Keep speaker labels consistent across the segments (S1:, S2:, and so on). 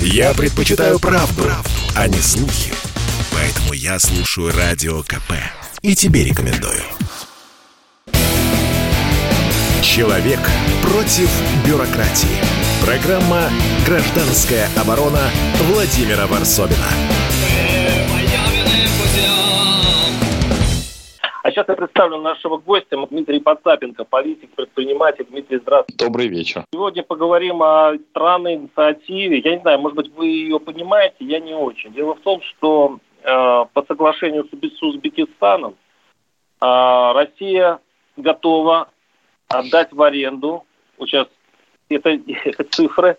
S1: Я предпочитаю правду, правду, а не слухи. Поэтому я слушаю Радио КП. И тебе рекомендую. Человек против бюрократии. Программа «Гражданская оборона» Владимира Варсобина.
S2: А сейчас я представлю нашего гостя Дмитрий Потапенко, политик, предприниматель. Дмитрий, здравствуйте.
S3: Добрый вечер.
S2: Сегодня поговорим о странной инициативе. Я не знаю, может быть, вы ее понимаете, я не очень. Дело в том, что э, по соглашению с Узбекистаном э, Россия готова отдать в аренду. Вот сейчас это, это цифры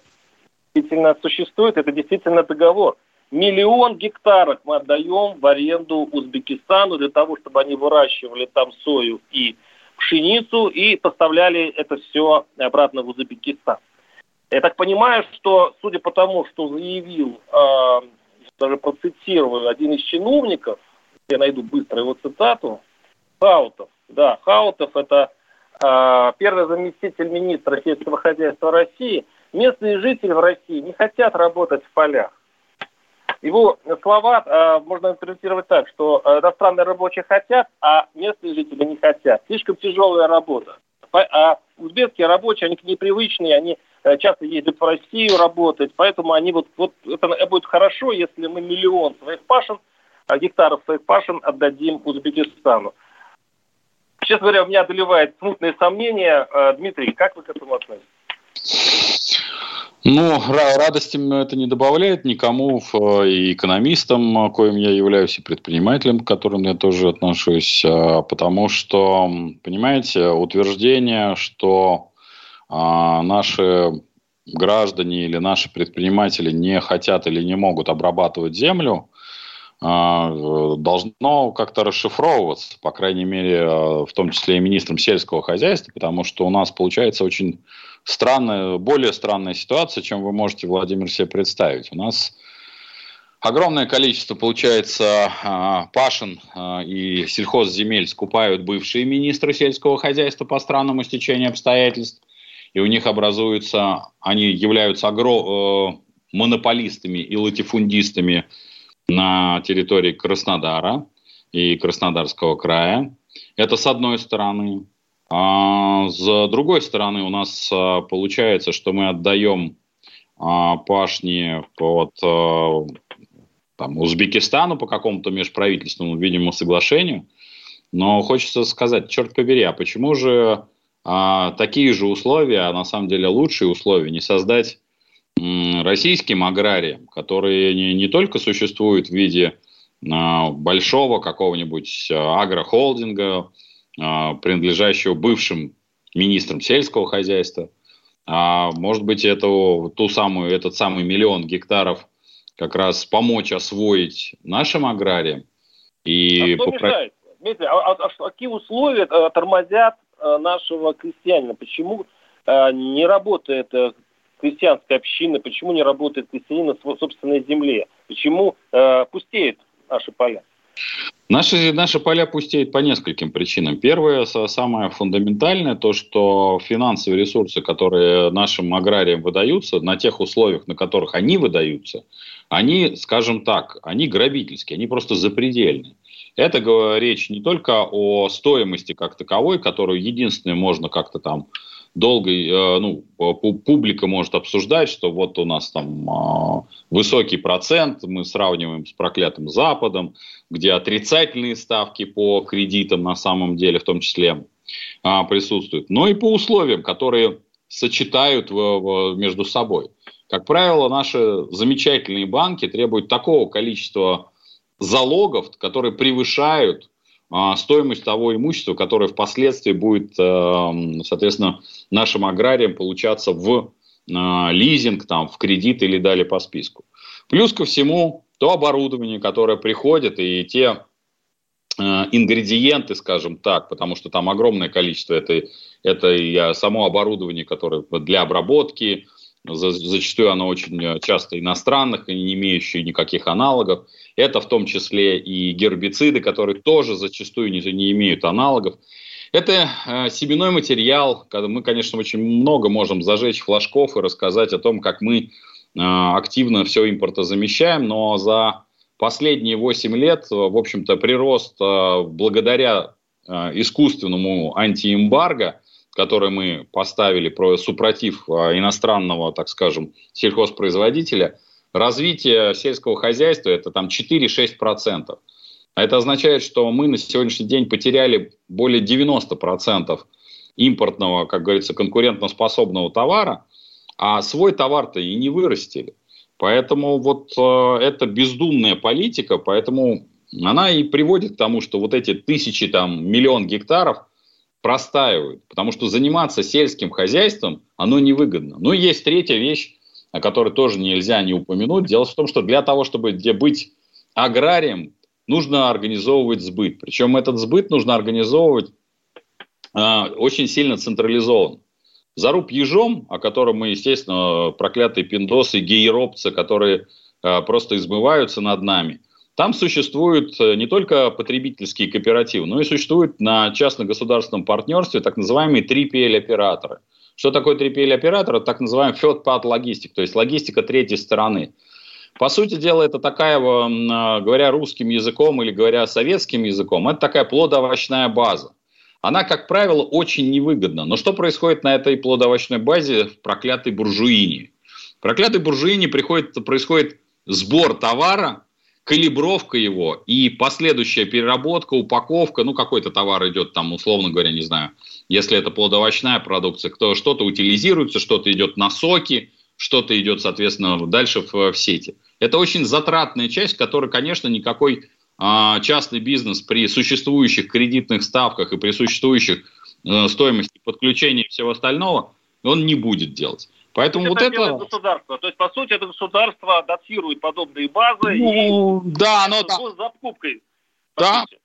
S2: действительно существуют, это действительно договор Миллион гектаров мы отдаем в аренду Узбекистану для того, чтобы они выращивали там сою и пшеницу и поставляли это все обратно в Узбекистан. Я так понимаю, что, судя по тому, что заявил, э, даже процитирую, один из чиновников, я найду быстро его цитату, Хаутов, да, Хаутов это э, первый заместитель министра сельского хозяйства России. Местные жители в России не хотят работать в полях. Его слова э, можно интерпретировать так, что э, иностранные рабочие хотят, а местные жители не хотят. Слишком тяжелая работа. А узбекские рабочие, они к ней привычные, они э, часто ездят в Россию работать, поэтому они вот, вот это будет хорошо, если мы миллион своих пашин, э, гектаров своих пашин отдадим Узбекистану. Честно говоря, у меня одолевает смутные сомнения. Дмитрий, как вы к этому относитесь?
S3: Ну, радости это не добавляет никому, и экономистам, коим я являюсь, и предпринимателем, к которым я тоже отношусь, а, потому что, понимаете, утверждение, что а, наши граждане или наши предприниматели не хотят или не могут обрабатывать землю, должно как-то расшифровываться, по крайней мере, в том числе и министром сельского хозяйства, потому что у нас получается очень странная, более странная ситуация, чем вы можете, Владимир, себе представить. У нас огромное количество, получается, а, пашин а, и сельхозземель скупают бывшие министры сельского хозяйства по странному стечению обстоятельств, и у них образуются, они являются агро, э, монополистами и латифундистами на территории Краснодара и Краснодарского края. Это с одной стороны. А с другой стороны, у нас а, получается, что мы отдаем а, пашни под а, там, Узбекистану по какому-то межправительственному, видимо, соглашению. Но хочется сказать, черт побери, а почему же а, такие же условия, а на самом деле лучшие условия, не создать российским аграриям, которые не, не только существуют в виде а, большого какого-нибудь а, агрохолдинга, а, принадлежащего бывшим министрам сельского хозяйства. А может быть, это, ту самую, этот самый миллион гектаров как раз помочь освоить нашим аграриям.
S2: И а что попро... мешает? Дмитрий, а, а, а какие условия а, тормозят а, нашего крестьянина? Почему а, не работает крестьянская община? Почему не работает крестьянин на собственной земле? Почему а, пустеют наши поля?
S3: Наши, наши поля пустеют по нескольким причинам. Первое, самое фундаментальное, то, что финансовые ресурсы, которые нашим аграриям выдаются, на тех условиях, на которых они выдаются, они, скажем так, они грабительские, они просто запредельные. Это речь не только о стоимости как таковой, которую единственное можно как-то там долго, э, ну, публика может обсуждать, что вот у нас там а, высокий процент, мы сравниваем с проклятым Западом, где отрицательные ставки по кредитам на самом деле в том числе а, присутствуют, но и по условиям, которые сочетают между собой. Как правило, наши замечательные банки требуют такого количества залогов, которые превышают стоимость того имущества, которое впоследствии будет, э, соответственно, нашим аграриям получаться в а, лизинг, там, в кредит или далее по списку. Плюс ко всему, то оборудование, которое приходит, и те э, ингредиенты, скажем так, потому что там огромное количество, это, это само оборудование, которое для обработки, зачастую оно очень часто иностранных и не имеющее никаких аналогов. Это в том числе и гербициды, которые тоже зачастую не, не имеют аналогов. Это э, семенной материал. Мы, конечно, очень много можем зажечь флажков и рассказать о том, как мы активно все импортозамещаем, но за последние 8 лет, в общем-то, прирост благодаря искусственному антиэмбарго, который мы поставили про супротив иностранного, так скажем, сельхозпроизводителя, развитие сельского хозяйства это там 4-6%. А это означает, что мы на сегодняшний день потеряли более 90% импортного, как говорится, конкурентоспособного товара, а свой товар-то и не вырастили. Поэтому вот э, это бездумная политика, поэтому она и приводит к тому, что вот эти тысячи, там, миллион гектаров простаивают, потому что заниматься сельским хозяйством, оно невыгодно. Ну, есть третья вещь, о которой тоже нельзя не упомянуть. Дело в том, что для того, чтобы быть аграрием, нужно организовывать сбыт. Причем этот сбыт нужно организовывать э, очень сильно централизован. Заруб ежом, о котором мы, естественно, проклятые пиндосы, гейропцы, которые э, просто измываются над нами, там существуют э, не только потребительские кооперативы, но и существуют на частно-государственном партнерстве так называемые 3PL-операторы. Что такое 3PL-оператор? Это так называемый third part логистик, то есть логистика третьей стороны. По сути дела, это такая, а, говоря русским языком или говоря советским языком, это такая плодоовощная база. Она, как правило, очень невыгодна. Но что происходит на этой плодоовощной базе в проклятой буржуине? В проклятой буржуине приходит, происходит сбор товара, калибровка его и последующая переработка, упаковка, ну какой-то товар идет там, условно говоря, не знаю, если это плодоовощная продукция, кто что-то утилизируется, что-то идет на соки, что-то идет, соответственно, дальше в, в сети. Это очень затратная часть, которая, конечно, никакой а, частный бизнес при существующих кредитных ставках и при существующих а, стоимости подключения и всего остального, он не будет делать. Поэтому это вот это...
S2: государство. То есть, по сути, это государство датирует подобные базы
S3: ну,
S2: и...
S3: Да, но да.
S2: За покупкой.
S3: Да, сути.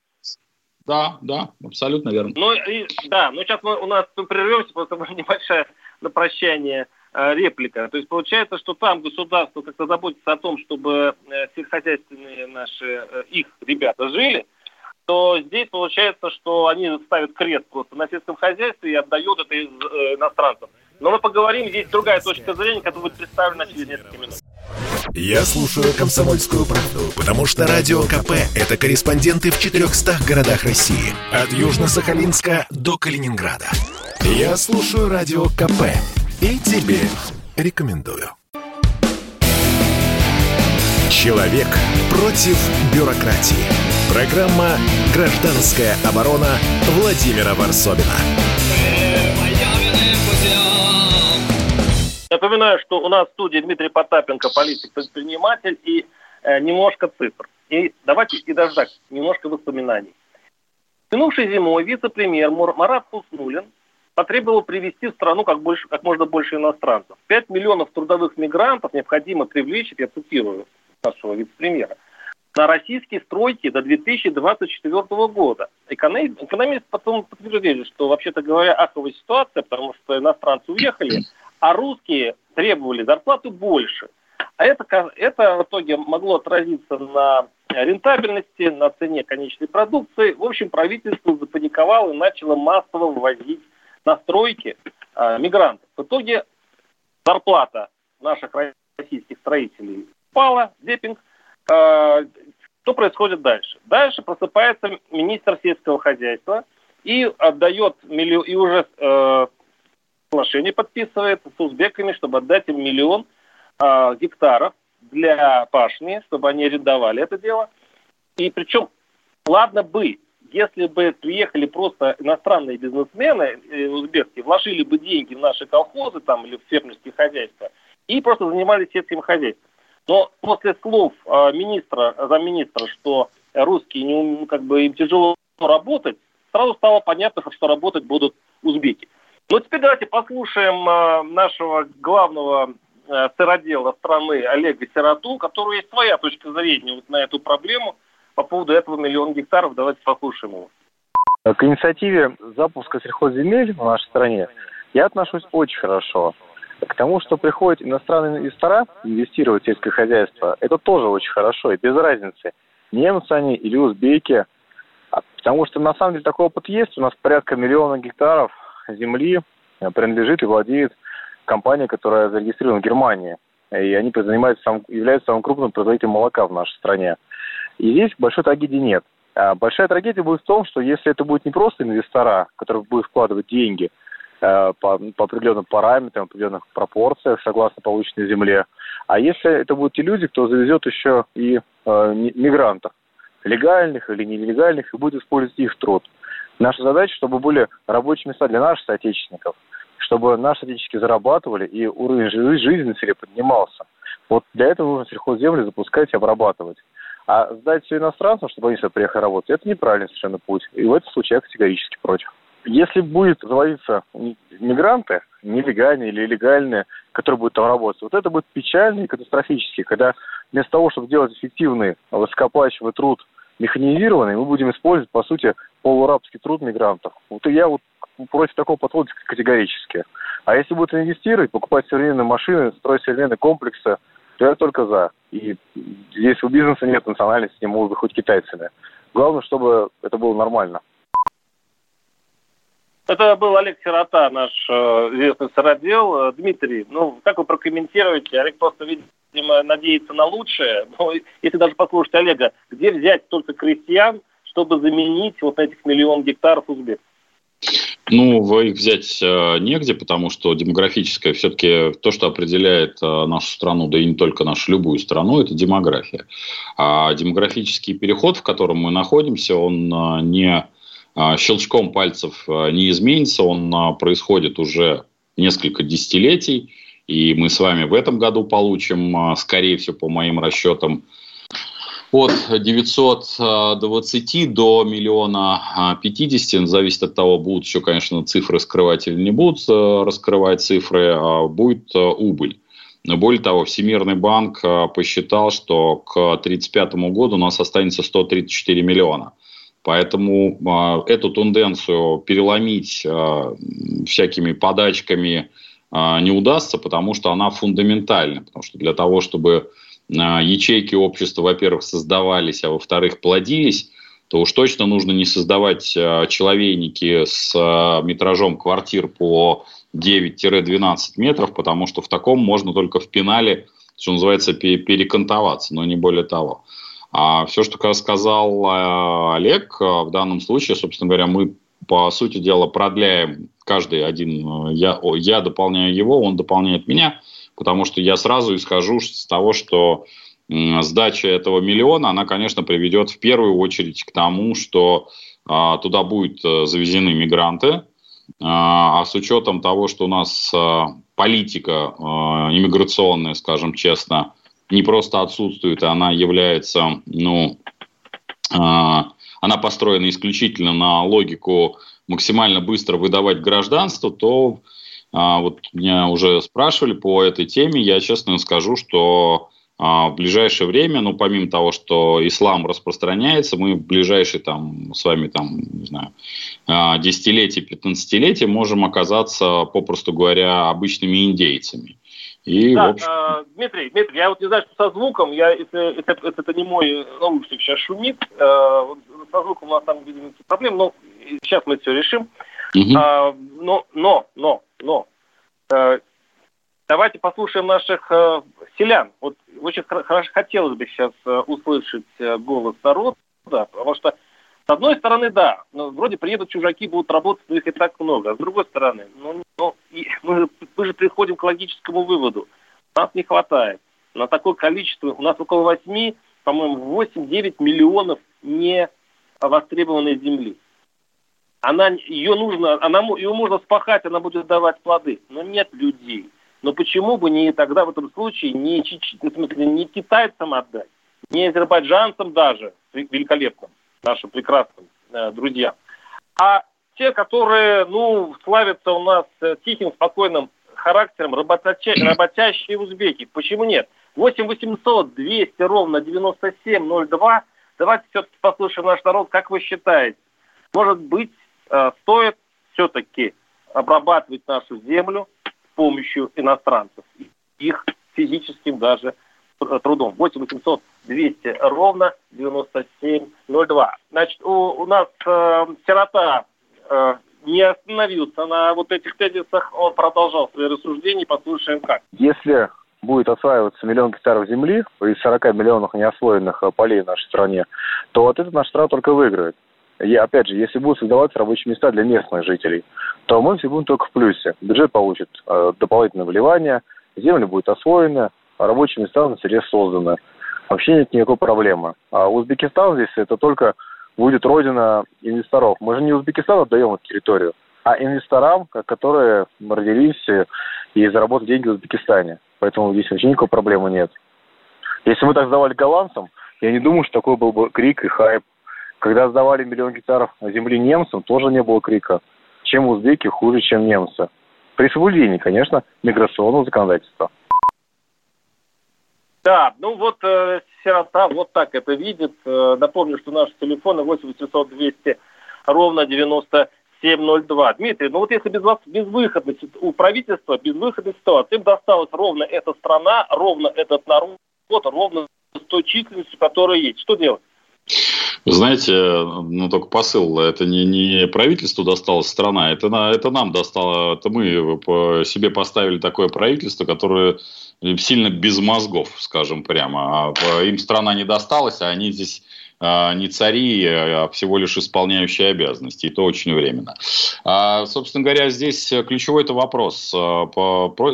S3: да, да, абсолютно верно.
S2: Ну, и, да, ну сейчас мы, у нас прервемся, просто небольшая на прощание Э, реплика. То есть получается, что там государство как-то заботится о том, чтобы э, сельскохозяйственные наши, э, их ребята жили, то здесь получается, что они ставят крест просто на сельском хозяйстве и отдают это иностранцам. Но мы поговорим, здесь другая точка зрения, которая будет представлена через несколько минут.
S1: Я слушаю «Комсомольскую правду», потому что «Радио КП» — это корреспонденты в 400 городах России. От Южно-Сахалинска до Калининграда. Я слушаю «Радио КП» И тебе рекомендую. Человек против бюрократии. Программа «Гражданская оборона» Владимира Варсобина.
S2: Напоминаю, что у нас в студии Дмитрий Потапенко, политик-предприниматель и э, немножко цифр. И давайте и даже так, немножко воспоминаний. Минувшей зимой вице-премьер Марат Хуснулин потребовал привести в страну как, больше, как можно больше иностранцев. 5 миллионов трудовых мигрантов необходимо привлечь, я цитирую нашего вице-премьера, на российские стройки до 2024 года. Экономист потом подтвердили, что, вообще-то говоря, аховая ситуация, потому что иностранцы уехали, а русские требовали зарплату больше. А это, это в итоге могло отразиться на рентабельности, на цене конечной продукции. В общем, правительство запаниковало и начало массово ввозить на стройке э, мигрантов. В итоге зарплата наших российских строителей упала, депинг. Э, что происходит дальше? Дальше просыпается министр сельского хозяйства и отдает миллион, и уже э, соглашение подписывает с узбеками, чтобы отдать им миллион э, гектаров для пашни, чтобы они арендовали это дело. И причем, ладно бы, если бы приехали просто иностранные бизнесмены э, узбекские, вложили бы деньги в наши колхозы там, или в фермерские хозяйства и просто занимались сельским хозяйством. Но после слов э, министра, замминистра, что русские не, как бы им тяжело работать, сразу стало понятно, что работать будут узбеки. Ну, теперь давайте послушаем э, нашего главного э, сыродела страны Олега Сироту, у которого есть своя точка зрения вот на эту проблему – по поводу этого миллиона гектаров. Давайте послушаем его.
S4: К инициативе запуска сельхозземель в нашей стране я отношусь очень хорошо. К тому, что приходят иностранные инвестора инвестировать в сельское хозяйство, это тоже очень хорошо. И без разницы, немцы они или узбеки. А потому что на самом деле такой опыт есть. У нас порядка миллиона гектаров земли принадлежит и владеет компания, которая зарегистрирована в Германии. и они занимаются сам, являются самым крупным производителем молока в нашей стране. И здесь большой трагедии нет. А большая трагедия будет в том, что если это будет не просто инвестора, которые будут вкладывать деньги э, по, по определенным параметрам, определенных пропорциях, согласно полученной земле, а если это будут те люди, кто завезет еще и э, мигрантов, легальных или нелегальных, и будет использовать их труд. Наша задача, чтобы были рабочие места для наших соотечественников, чтобы наши соотечественники зарабатывали и уровень жизни селе поднимался. Вот для этого нужно сельхозземли запускать и обрабатывать. А сдать все иностранцам, чтобы они сюда приехали работать, это неправильный совершенно путь. И в этом случае я категорически против. Если будет заводиться мигранты, нелегальные или легальные, которые будут там работать, вот это будет печально и катастрофически, когда вместо того, чтобы делать эффективный высокооплачиваемый труд механизированный, мы будем использовать, по сути, полурабский труд мигрантов. Вот я вот против такого подхода категорически. А если будут инвестировать, покупать современные машины, строить современные комплексы, то я только за. И здесь у бизнеса нет национальности, не могут быть хоть китайцами. Главное, чтобы это было нормально.
S2: Это был Олег Сирота, наш э, известный сыродел. Э, Дмитрий, ну, как вы прокомментируете? Олег просто, видимо, надеется на лучшее. Но если даже послушать Олега, где взять столько крестьян, чтобы заменить вот этих миллион гектаров узбеков?
S3: Ну, их взять э, негде, потому что демографическое все-таки то, что определяет э, нашу страну, да и не только нашу, любую страну, это демография. А демографический переход, в котором мы находимся, он э, не щелчком пальцев не изменится, он происходит уже несколько десятилетий, и мы с вами в этом году получим, скорее всего, по моим расчетам, от 920 до миллиона 50, зависит от того, будут еще, конечно, цифры скрывать или не будут э, раскрывать цифры, а будет э, убыль. Более того, Всемирный банк э, посчитал, что к 1935 году у нас останется 134 миллиона. Поэтому э, эту тенденцию переломить э, всякими подачками э, не удастся, потому что она фундаментальна. Потому что для того, чтобы а, ячейки общества, во-первых, создавались, а во-вторых, плодились, то уж точно нужно не создавать а, человейники с а, метражом квартир по 9-12 метров, потому что в таком можно только в пенале, что называется, перекантоваться, но не более того. А все, что сказал Олег, в данном случае, собственно говоря, мы, по сути дела, продляем каждый один, я, я дополняю его, он дополняет меня – потому что я сразу исхожу с того, что сдача этого миллиона, она, конечно, приведет в первую очередь к тому, что а, туда будут э, завезены мигранты, а, а с учетом того, что у нас а, политика иммиграционная, скажем честно, не просто отсутствует, она является, ну, она построена исключительно на логику максимально быстро выдавать гражданство, то вот меня уже спрашивали по этой теме. Я честно скажу, что а, в ближайшее время, ну, помимо того, что ислам распространяется, мы в ближайшие там с вами там, не знаю, а, десятилетия, пятнадцатилетия можем оказаться, попросту говоря, обычными индейцами.
S2: И, да, общем... э, Дмитрий, Дмитрий, я вот не знаю, что со звуком, я, если это, это, это не мой наушник сейчас шумит, э, со звуком у нас там, видимо, проблемы, но сейчас мы все решим. Угу. А, но, но, но, но, э, давайте послушаем наших э, селян. Вот очень хорошо хотелось бы сейчас э, услышать э, голос народа, потому что с одной стороны, да, ну, вроде приедут чужаки, будут работать, но их и так много. А с другой стороны, ну, ну, и мы, мы же приходим к логическому выводу. Нас не хватает. На такое количество, у нас около 8, по-моему, 8-9 миллионов не востребованной земли она, ее нужно, она, ее можно спахать, она будет давать плоды, но нет людей. Но почему бы не тогда в этом случае не, смысле, не китайцам отдать, не азербайджанцам даже, великолепным, нашим прекрасным э, друзьям, а те, которые, ну, славятся у нас э, тихим, спокойным характером, работящие, работящие узбеки. Почему нет? 8 800 200 ровно 9702. Давайте все-таки послушаем наш народ. Как вы считаете, может быть, стоит все-таки обрабатывать нашу землю с помощью иностранцев, их физическим даже трудом. 8 800 200 ровно 9702. Значит, у, у нас э, сирота э, не остановился на вот этих тезисах, он продолжал свои рассуждения, послушаем как.
S4: Если будет осваиваться миллион гектаров земли из 40 миллионов неосвоенных полей в нашей стране, то вот этот наша страна только выиграет. И опять же, если будут создаваться рабочие места для местных жителей, то мы все будем только в плюсе. Бюджет получит э, дополнительное вливание, земля будет освоена, рабочие места на селе созданы. Вообще нет никакой проблемы. А Узбекистан здесь это только будет родина инвесторов. Мы же не Узбекистан отдаем эту территорию, а инвесторам, которые родились и заработали деньги в Узбекистане. Поэтому здесь вообще никакой проблемы нет. Если мы так сдавали голландцам, я не думаю, что такой был бы крик и хайп. Когда сдавали миллион гектаров земли немцам, тоже не было крика. Чем узбеки хуже, чем немцы. При соблюдении, конечно, миграционного законодательства.
S2: Да, ну вот э, сирота вот так это видит. Э, напомню, что наши телефоны 8 800 200 ровно 9702. Дмитрий, ну вот если без вас безвыходность у правительства, безвыходная ситуация, им досталась ровно эта страна, ровно этот народ, ровно с той численностью, которая есть. Что делать?
S3: Вы знаете, ну только посыл, это не, не правительству досталась страна, это, на, это нам достало, это мы по себе поставили такое правительство, которое сильно без мозгов, скажем прямо. А им страна не досталась, а они здесь а, не цари, а всего лишь исполняющие обязанности, и то очень временно. А, собственно говоря, здесь ключевой это вопрос. А,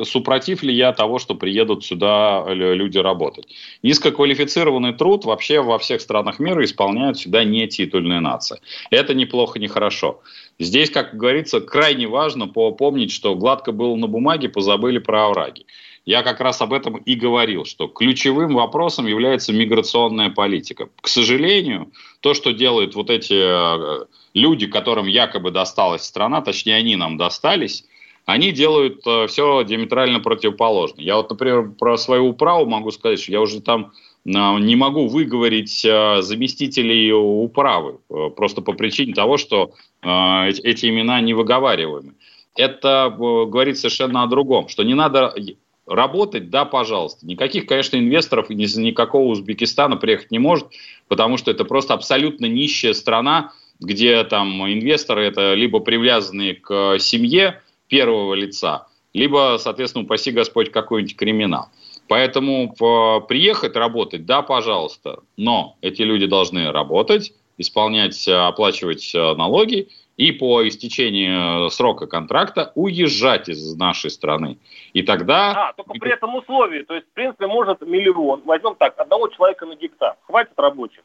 S3: супротив ли я того, что приедут сюда люди работать? Низкоквалифицированный труд вообще во всех странах мира исполняют сюда не титульные нации. Это неплохо, не хорошо. Здесь, как говорится, крайне важно помнить, что гладко было на бумаге, позабыли про овраги я как раз об этом и говорил, что ключевым вопросом является миграционная политика. К сожалению, то, что делают вот эти э, люди, которым якобы досталась страна, точнее они нам достались, они делают э, все диаметрально противоположно. Я вот, например, про свою управу могу сказать, что я уже там э, не могу выговорить заместителей управы, просто по причине того, что эти имена не выговариваемы. Это говорит совершенно о другом, что не надо Работать, да, пожалуйста. Никаких, конечно, инвесторов из никакого Узбекистана приехать не может, потому что это просто абсолютно нищая страна, где там инвесторы это либо привязанные к семье первого лица, либо, соответственно, упаси Господь, какой-нибудь криминал. Поэтому приехать работать, да, пожалуйста, но эти люди должны работать, исполнять, оплачивать э, налоги и по истечении э, срока контракта уезжать из нашей страны. И тогда...
S2: А, только при этом условии. То есть, в принципе, может миллион. Возьмем так, одного человека на гектар. Хватит рабочих.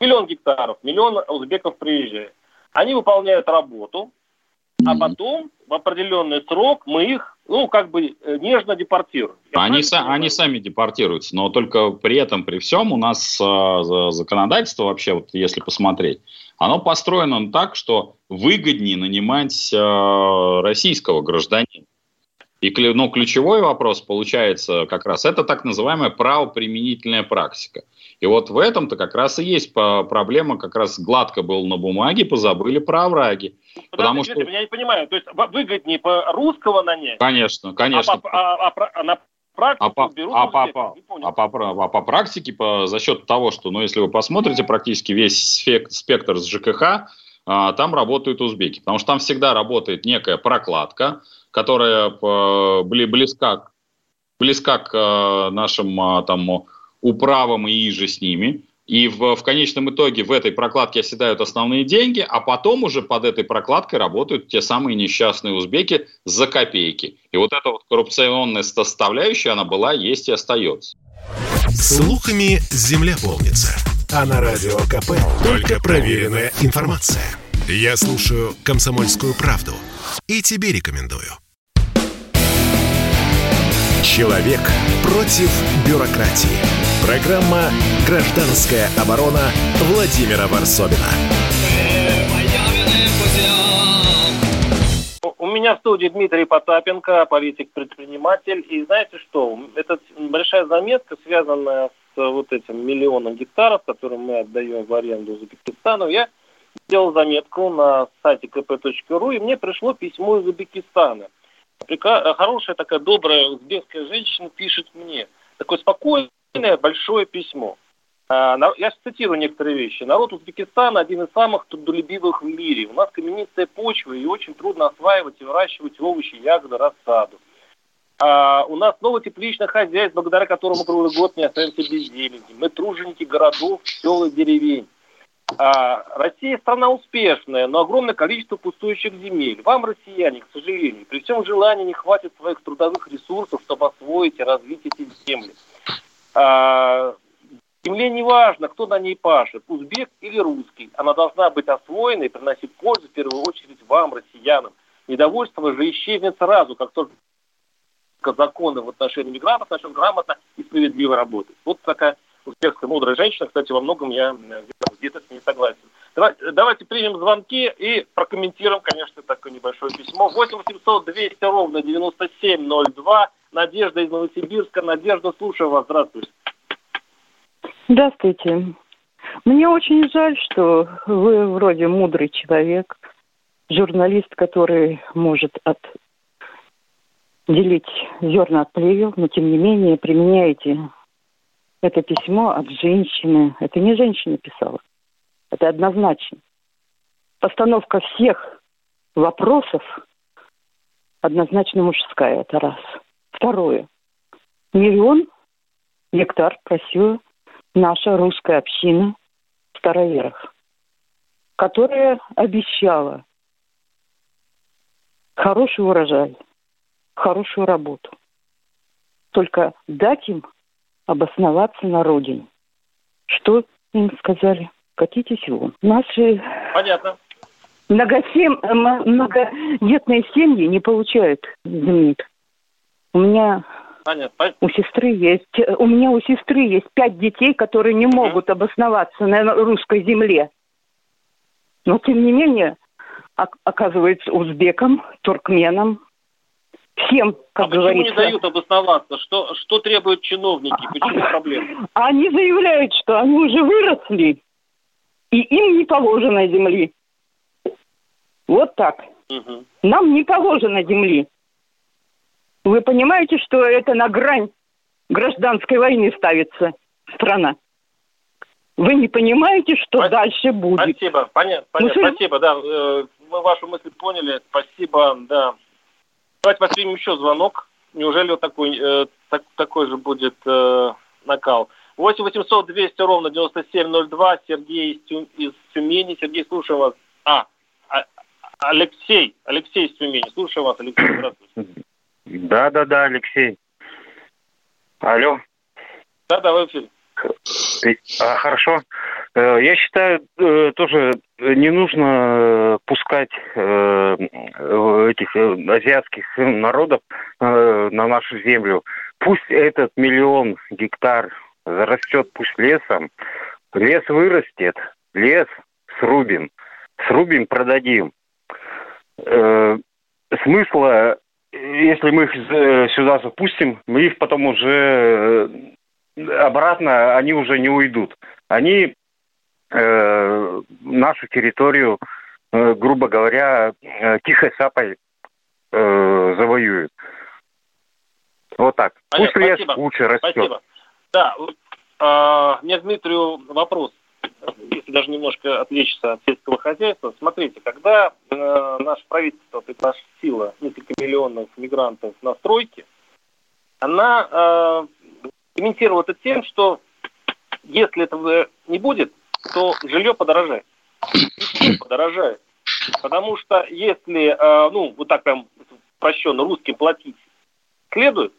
S2: Миллион гектаров, миллион узбеков приезжает. Они выполняют работу, а потом в определенный срок мы их, ну, как бы э, нежно депортируем.
S3: они, са- они сами депортируются, но только при этом, при всем у нас э, законодательство вообще, вот если посмотреть, оно построено так, что выгоднее нанимать э, российского гражданина. И ну, ключевой вопрос получается как раз, это так называемая правоприменительная практика. И вот в этом-то как раз и есть проблема, как раз гладко был на бумаге, позабыли про овраги.
S2: Подожди, Потому что... Я не понимаю, то есть выгоднее по русского нанять?
S3: Конечно, конечно. А, по, а, а, а на практике а по, берут а, по, по, а, по, а по практике, по, за счет того, что, ну, если вы посмотрите практически весь спектр с ЖКХ, а, там работают узбеки. Потому что там всегда работает некая прокладка, которая а, близка, близка к а, нашим а, там, управам и же с ними. И в, в конечном итоге в этой прокладке оседают основные деньги, а потом уже под этой прокладкой работают те самые несчастные узбеки за копейки. И вот эта вот коррупционная составляющая, она была, есть и остается.
S1: Слухами земля полнится. А на радио КП только проверенная информация. Я слушаю «Комсомольскую правду» и тебе рекомендую. Человек против бюрократии. Программа «Гражданская оборона» Владимира Варсобина.
S2: У меня в студии Дмитрий Потапенко, политик-предприниматель. И знаете что? Это большая заметка, связанная с вот этим миллионом гектаров, которые мы отдаем в аренду Узбекистану. Я сделал заметку на сайте kp.ru, и мне пришло письмо из Узбекистана. Хорошая такая добрая узбекская женщина пишет мне. Такое спокойное, большое письмо. А, я цитирую некоторые вещи. Народ Узбекистана один из самых трудолюбивых в мире. У нас каменистая почва, и очень трудно осваивать и выращивать овощи, ягоды, рассаду. А у нас новое тепличное хозяйство, благодаря которому круглый год не останется без зелени. Мы труженики городов, сел и деревень. А, Россия страна успешная, но огромное количество пустующих земель. Вам, россияне, к сожалению, при всем желании не хватит своих трудовых ресурсов, чтобы освоить и развить эти земли. А, земле не важно, кто на ней пашет, узбек или русский. Она должна быть освоена и приносить пользу в первую очередь вам, россиянам. Недовольство же исчезнет сразу, как только законы в отношении мигрантов начнут грамотно и справедливо работать. Вот такая узбекская мудрая женщина, кстати, во многом я где-то с ней согласен. Давайте, давайте примем звонки и прокомментируем, конечно, такое небольшое письмо. 8 800 200 ровно 9702. Надежда из Новосибирска. Надежда, слушаю вас. Здравствуйте.
S5: Здравствуйте. Мне очень жаль, что вы вроде мудрый человек, журналист, который может отделить зерна от плевел, но тем не менее применяете это письмо от женщины. Это не женщина писала. Это однозначно. Постановка всех вопросов однозначно мужская. Это раз. Второе. Миллион гектар просила наша русская община в Староверах, которая обещала хороший урожай, хорошую работу. Только дать им обосноваться на родине. Что им сказали? Катитесь вон. Наши
S2: Понятно.
S5: Многосем... многодетные семьи не получают земник. У меня Понятно. у сестры есть, у меня у сестры есть пять детей, которые не могут обосноваться на русской земле. Но тем не менее, оказывается, узбекам, туркменам, всем, как
S2: а
S5: говорится.
S2: почему не дают обосноваться? Что, что требуют чиновники? Почему проблема?
S5: Они заявляют, что они уже выросли, и им не положено земли. Вот так. Угу. Нам не положено земли. Вы понимаете, что это на грань гражданской войны ставится страна? Вы не понимаете, что Спасибо. дальше будет?
S2: Спасибо, понятно, понятно. Ну, спасибо, да. Э, мы вашу мысль поняли. Спасибо, да. Давайте посмотрим еще звонок. Неужели вот такой, э, так, такой же будет э, накал? 8 800 200 ровно 9702. Сергей из, Тю, из Тюмени. Сергей, слушаю вас. А, а, Алексей. Алексей из Тюмени. Слушаю вас, Алексей. Здравствуйте.
S6: Да, да, да, Алексей. Алло.
S2: Да, да, в эфире.
S6: А, хорошо. Э, я считаю, э, тоже не нужно пускать э, этих азиатских народов на нашу землю. Пусть этот миллион гектар зарастет пусть лесом. Лес вырастет, лес срубим. Срубим, продадим. Смысла, если мы их сюда запустим, мы их потом уже обратно они уже не уйдут. Они э, нашу территорию, э, грубо говоря, э, тихой сапой э, завоюют. Вот так.
S2: Понятно, Пусть лес лучше растет. Спасибо. Да, э, мне Дмитрию вопрос, даже немножко отвлечься от сельского хозяйства. Смотрите, когда э, наше правительство пригласило несколько миллионов мигрантов на стройки, она э, комментировал это тем, что если этого не будет, то жилье подорожает. Подорожает. Потому что если, э, ну, вот так прям прощенно русским платить следует,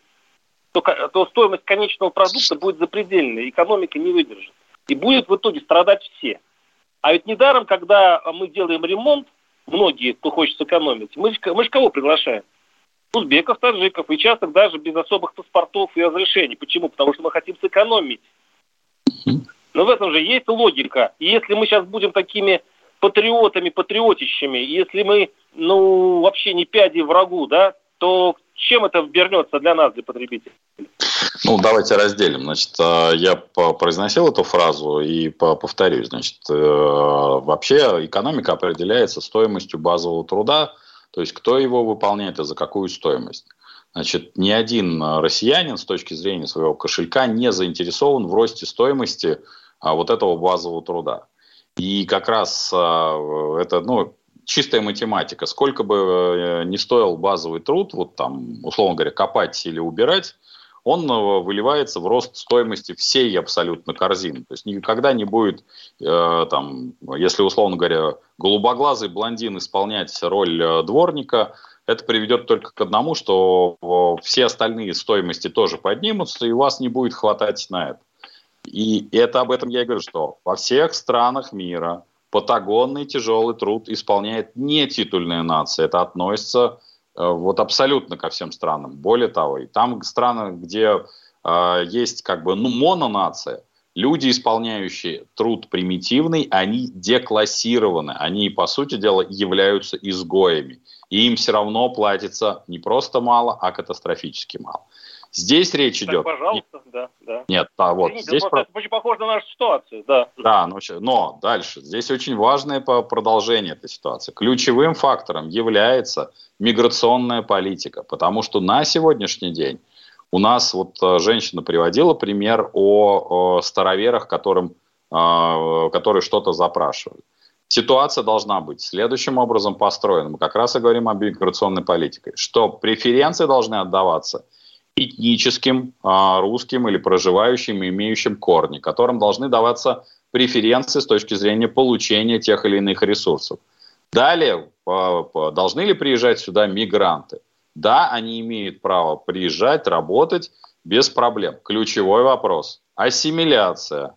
S2: то, то стоимость конечного продукта будет запредельной, экономика не выдержит. И будет в итоге страдать все. А ведь недаром, когда мы делаем ремонт, многие, кто хочет сэкономить, мы, мы же кого приглашаем? узбеков, таджиков, и часто даже без особых паспортов и разрешений. Почему? Потому что мы хотим сэкономить. Но в этом же есть логика. И если мы сейчас будем такими патриотами, патриотищами, если мы, ну, вообще не пяди врагу, да, то чем это обернется для нас, для потребителей?
S3: Ну, давайте разделим. Значит, э, я произносил эту фразу и повторюсь. Значит, э, вообще экономика определяется стоимостью базового труда – то есть, кто его выполняет и за какую стоимость. Значит, ни один а, россиянин с точки зрения своего кошелька не заинтересован в росте стоимости а, вот этого базового труда. И как раз это, ну, чистая математика. Сколько бы э, не стоил базовый труд, вот там, условно говоря, копать или убирать, он э, выливается в рост стоимости всей абсолютно корзины. То есть никогда не будет, э, там, если, условно говоря, голубоглазый блондин исполнять роль э, дворника, это приведет только к одному, что все остальные стоимости тоже поднимутся, и у вас не будет хватать на это. И это об этом я и говорю, что во всех странах мира патагонный тяжелый труд исполняет не титульная нация. Это относится Э, вот абсолютно ко всем странам. Более того, и там страны, где э, есть как бы ну, мононация, люди, исполняющие труд примитивный, они деклассированы, они, по сути дела, являются изгоями. И им все равно платится не просто мало, а катастрофически мало. Здесь речь так, идет...
S2: пожалуйста, да, да.
S3: Нет, а вот
S2: Извините, здесь... Про... Это очень похоже на нашу ситуацию, да.
S3: Да, но, но дальше. Здесь очень важное продолжение этой ситуации. Ключевым фактором является миграционная политика, потому что на сегодняшний день у нас вот э, женщина приводила пример о, о староверах, которым, э, которые что-то запрашивают. Ситуация должна быть следующим образом построена. Мы как раз и говорим об миграционной политике, что преференции должны отдаваться – этническим а, русским или проживающим имеющим корни, которым должны даваться преференции с точки зрения получения тех или иных ресурсов. Далее, должны ли приезжать сюда мигранты? Да, они имеют право приезжать, работать без проблем. Ключевой вопрос – ассимиляция.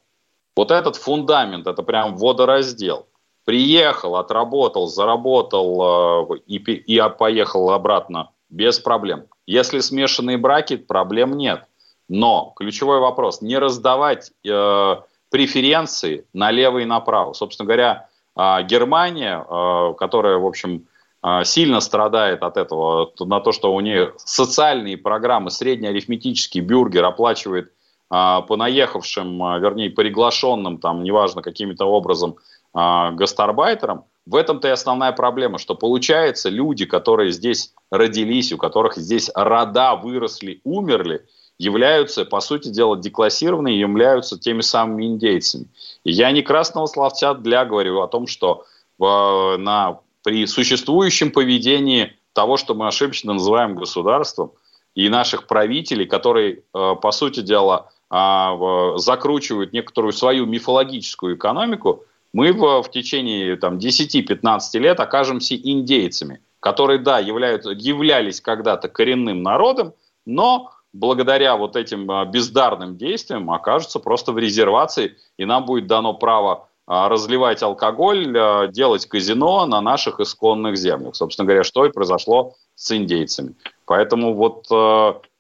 S3: Вот этот фундамент, это прям водораздел. Приехал, отработал, заработал э, и, и поехал обратно без проблем. Если смешанные браки, проблем нет. Но ключевой вопрос – не раздавать э, преференции налево и направо. Собственно говоря, э, Германия, э, которая, в общем, э, сильно страдает от этого, на то, что у нее социальные программы, среднеарифметический бюргер оплачивает э, понаехавшим, э, вернее, приглашенным, там, неважно, каким-то образом, э, гастарбайтерам, в этом-то и основная проблема, что получается люди, которые здесь родились, у которых здесь рода выросли, умерли, являются, по сути дела, деклассированы и являются теми самыми индейцами. И я не красного словца для говорю о том, что э, на, при существующем поведении того, что мы ошибочно называем государством, и наших правителей, которые, э, по сути дела, э, закручивают некоторую свою мифологическую экономику, мы в, в течение там, 10-15 лет окажемся индейцами, которые, да, являются, являлись когда-то коренным народом, но благодаря вот этим а, бездарным действиям окажутся просто в резервации, и нам будет дано право а, разливать алкоголь, а, делать казино на наших исконных землях. Собственно говоря, что и произошло с индейцами. Поэтому вот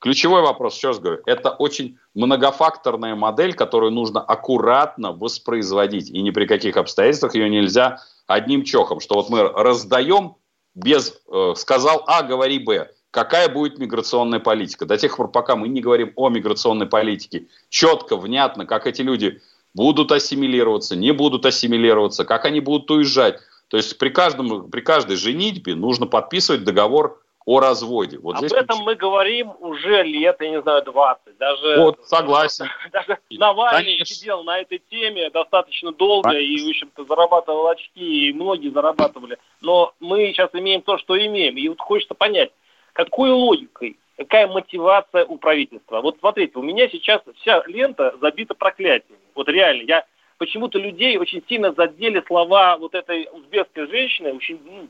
S3: ключевой вопрос, раз говорю, это очень многофакторная модель, которую нужно аккуратно воспроизводить. И ни при каких обстоятельствах ее нельзя одним чохом. Что вот мы раздаем без э, «сказал А, говори Б». Какая будет миграционная политика? До тех пор, пока мы не говорим о миграционной политике четко, внятно, как эти люди будут ассимилироваться, не будут ассимилироваться, как они будут уезжать. То есть при, каждом, при каждой женитьбе нужно подписывать договор о разводе.
S2: Вот Об здесь этом мы говорим уже лет, я не знаю, 20. Даже,
S3: вот, согласен.
S2: Даже Навальный Конечно. сидел на этой теме достаточно долго Конечно. и, в общем-то, зарабатывал очки, и многие зарабатывали. Но мы сейчас имеем то, что имеем. И вот хочется понять, какой логикой, какая мотивация у правительства. Вот смотрите, у меня сейчас вся лента забита проклятиями. Вот реально, я почему-то людей очень сильно задели слова вот этой узбекской женщины, очень ну,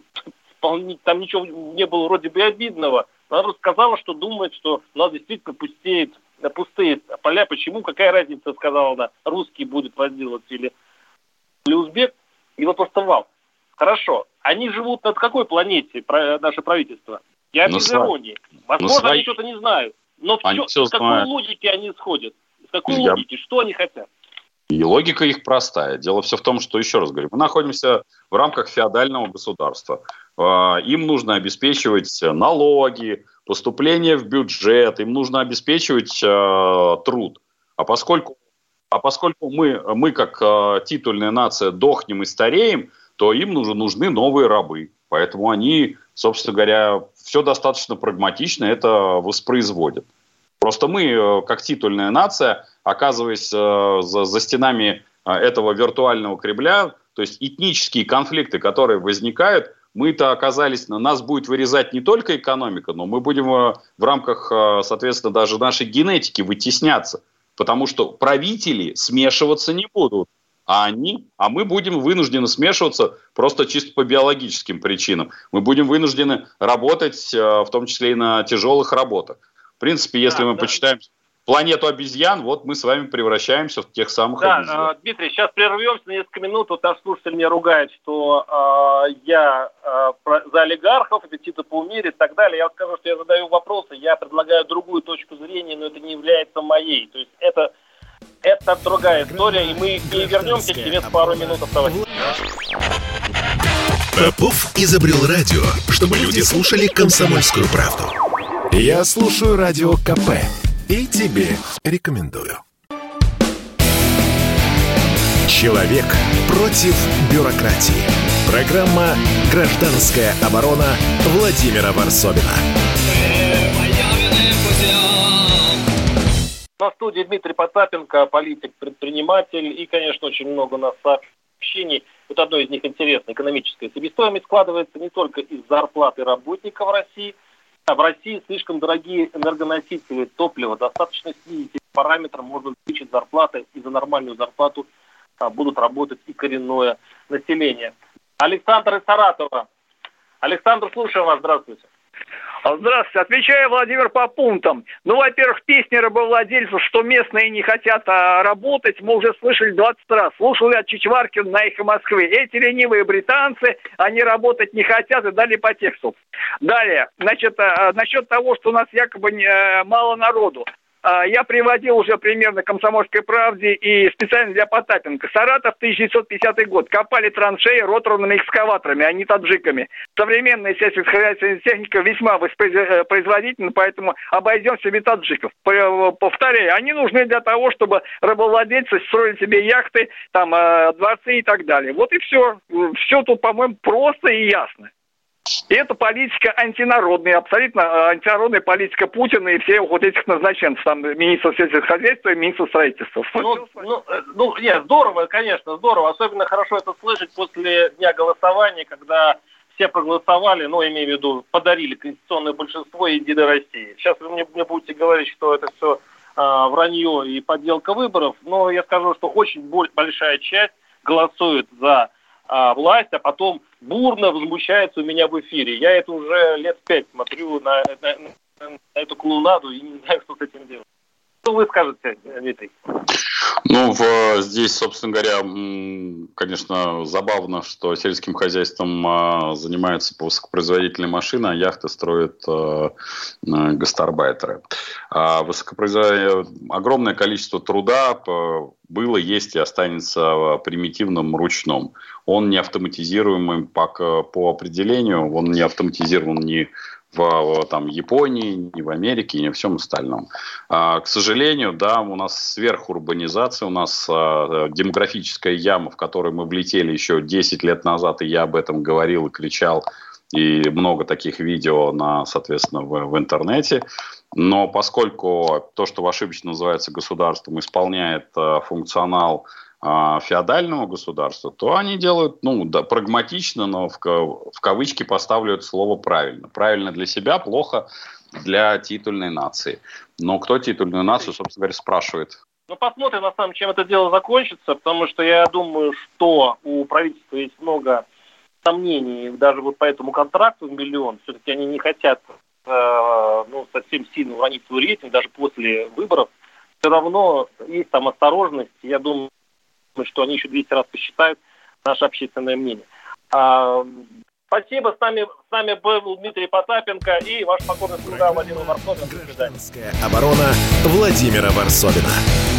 S2: вполне, там ничего не было вроде бы обидного. Она рассказала, что думает, что у нас действительно пустеет, пустые поля. Почему? Какая разница, сказала она, русский будет возделываться или, или узбек. И вот оставал. Хорошо. Они живут над какой планете, наше правительство? Я без ну, иронии. Возможно, ну, они что-то не знают. Но они все, с какой знают. логики они сходят? С какой Я... логики? Что они хотят?
S3: И логика их простая. Дело все в том, что, еще раз говорю, мы находимся в рамках феодального государства. А, им нужно обеспечивать налоги, поступление в бюджет, им нужно обеспечивать э, труд. А поскольку, а поскольку мы, мы, как э, титульная нация, дохнем и стареем, то им нужны, нужны новые рабы. Поэтому они, собственно говоря, все достаточно прагматично это воспроизводят. Просто мы, э, как титульная нация, оказываясь э, за, за стенами э, этого виртуального Кремля, то есть этнические конфликты, которые возникают, мы-то оказались, на нас будет вырезать не только экономика, но мы будем в рамках, соответственно, даже нашей генетики вытесняться. Потому что правители смешиваться не будут. А они, а мы будем вынуждены смешиваться просто чисто по биологическим причинам. Мы будем вынуждены работать, в том числе и на тяжелых работах. В принципе, если да, мы да. почитаем планету обезьян, вот мы с вами превращаемся в тех самых да, обезьян.
S2: Э, Дмитрий, сейчас прервемся на несколько минут. Вот наш слушатель меня ругает, что э, я э, за олигархов, аппетиты по умере и так далее. Я скажу, что я задаю вопросы, я предлагаю другую точку зрения, но это не является моей. То есть это, это другая история, и мы и вернемся через пару минут оставайтесь.
S1: Попов изобрел радио, чтобы люди слушали комсомольскую правду. Я слушаю радио КП и тебе рекомендую. Человек против бюрократии. Программа «Гражданская оборона» Владимира Варсобина.
S2: На студии Дмитрий Потапенко, политик, предприниматель и, конечно, очень много нас сообщений. Вот одно из них интересно. Экономическая себестоимость складывается не только из зарплаты работников России – в России слишком дорогие энергоносители, топлива. Достаточно снизить параметр, можно увеличить зарплаты, и за нормальную зарплату а, будут работать и коренное население. Александр из Саратова. Александр, слушаем вас, здравствуйте.
S7: Здравствуйте. Отвечаю Владимир по пунктам. Ну, во-первых, песни рабовладельцев, что местные не хотят а, работать, мы уже слышали 20 раз. Слушал я Чичваркин на «Эхо Москвы». Эти ленивые британцы, они работать не хотят и дали по тексту. Далее, значит, а, насчет того, что у нас якобы а, мало народу. А, я приводил уже примерно «Комсомольской правде» и специально для Потапенко. Саратов, 1950 год. Копали траншеи роторными экскаваторами, а не таджиками. Современная сельскохозяйственная техника весьма э, производительна, поэтому обойдемся без таджиков. Повторяю, они нужны для того, чтобы рабовладельцы строили себе яхты, там, э, дворцы и так далее. Вот и все. Все тут, по-моему, просто и ясно. И это политика антинародная, абсолютно э, антинародная политика Путина и всех вот этих назначенцев, там, министр сельскохозяйства и министр строительства.
S2: Ну, ну, э, ну, нет, здорово, конечно, здорово. Особенно хорошо это слышать после дня голосования, когда все проголосовали, ну, имею в виду, подарили конституционное большинство Единой России. Сейчас вы мне, мне будете говорить, что это все а, вранье и подделка выборов, но я скажу, что очень большая часть голосует за а, власть, а потом бурно возмущается у меня в эфире. Я это уже лет пять смотрю на, на, на, эту клоунаду и не знаю, что с этим делать. Что вы скажете, Дмитрий?
S3: Ну, в, здесь, собственно говоря, конечно, забавно, что сельским хозяйством а, занимаются высокопроизводительные машины, а яхты строят а, гастарбайтеры. А. Огромное количество труда было, есть и останется примитивным, ручным. Он не автоматизируемый по, по определению, он не автоматизирован ни в там, Японии, не в Америке, не во всем остальном. А, к сожалению, да, у нас сверхурбанизация, у нас а, демографическая яма, в которой мы влетели еще 10 лет назад, и я об этом говорил и кричал, и много таких видео, на, соответственно, в, в интернете. Но поскольку то, что в ошибочно называется государством, исполняет а, функционал феодального государства, то они делают, ну, да, прагматично, но в, в кавычки поставляют слово правильно. Правильно для себя, плохо для титульной нации. Но кто титульную нацию, собственно говоря, спрашивает?
S2: Ну, посмотрим, на самом деле, чем это дело закончится, потому что я думаю, что у правительства есть много сомнений даже вот по этому контракту в миллион. Все-таки они не хотят э, ну, совсем сильно уронить свой рейтинг, даже после выборов. Все равно есть там осторожность. Я думаю, что они еще 200 раз посчитают наше общественное мнение. А, спасибо. С нами, с нами был Дмитрий Потапенко и ваш покорный слуга Владимир Варсобин.
S1: Гражданская оборона Владимира Варсобина.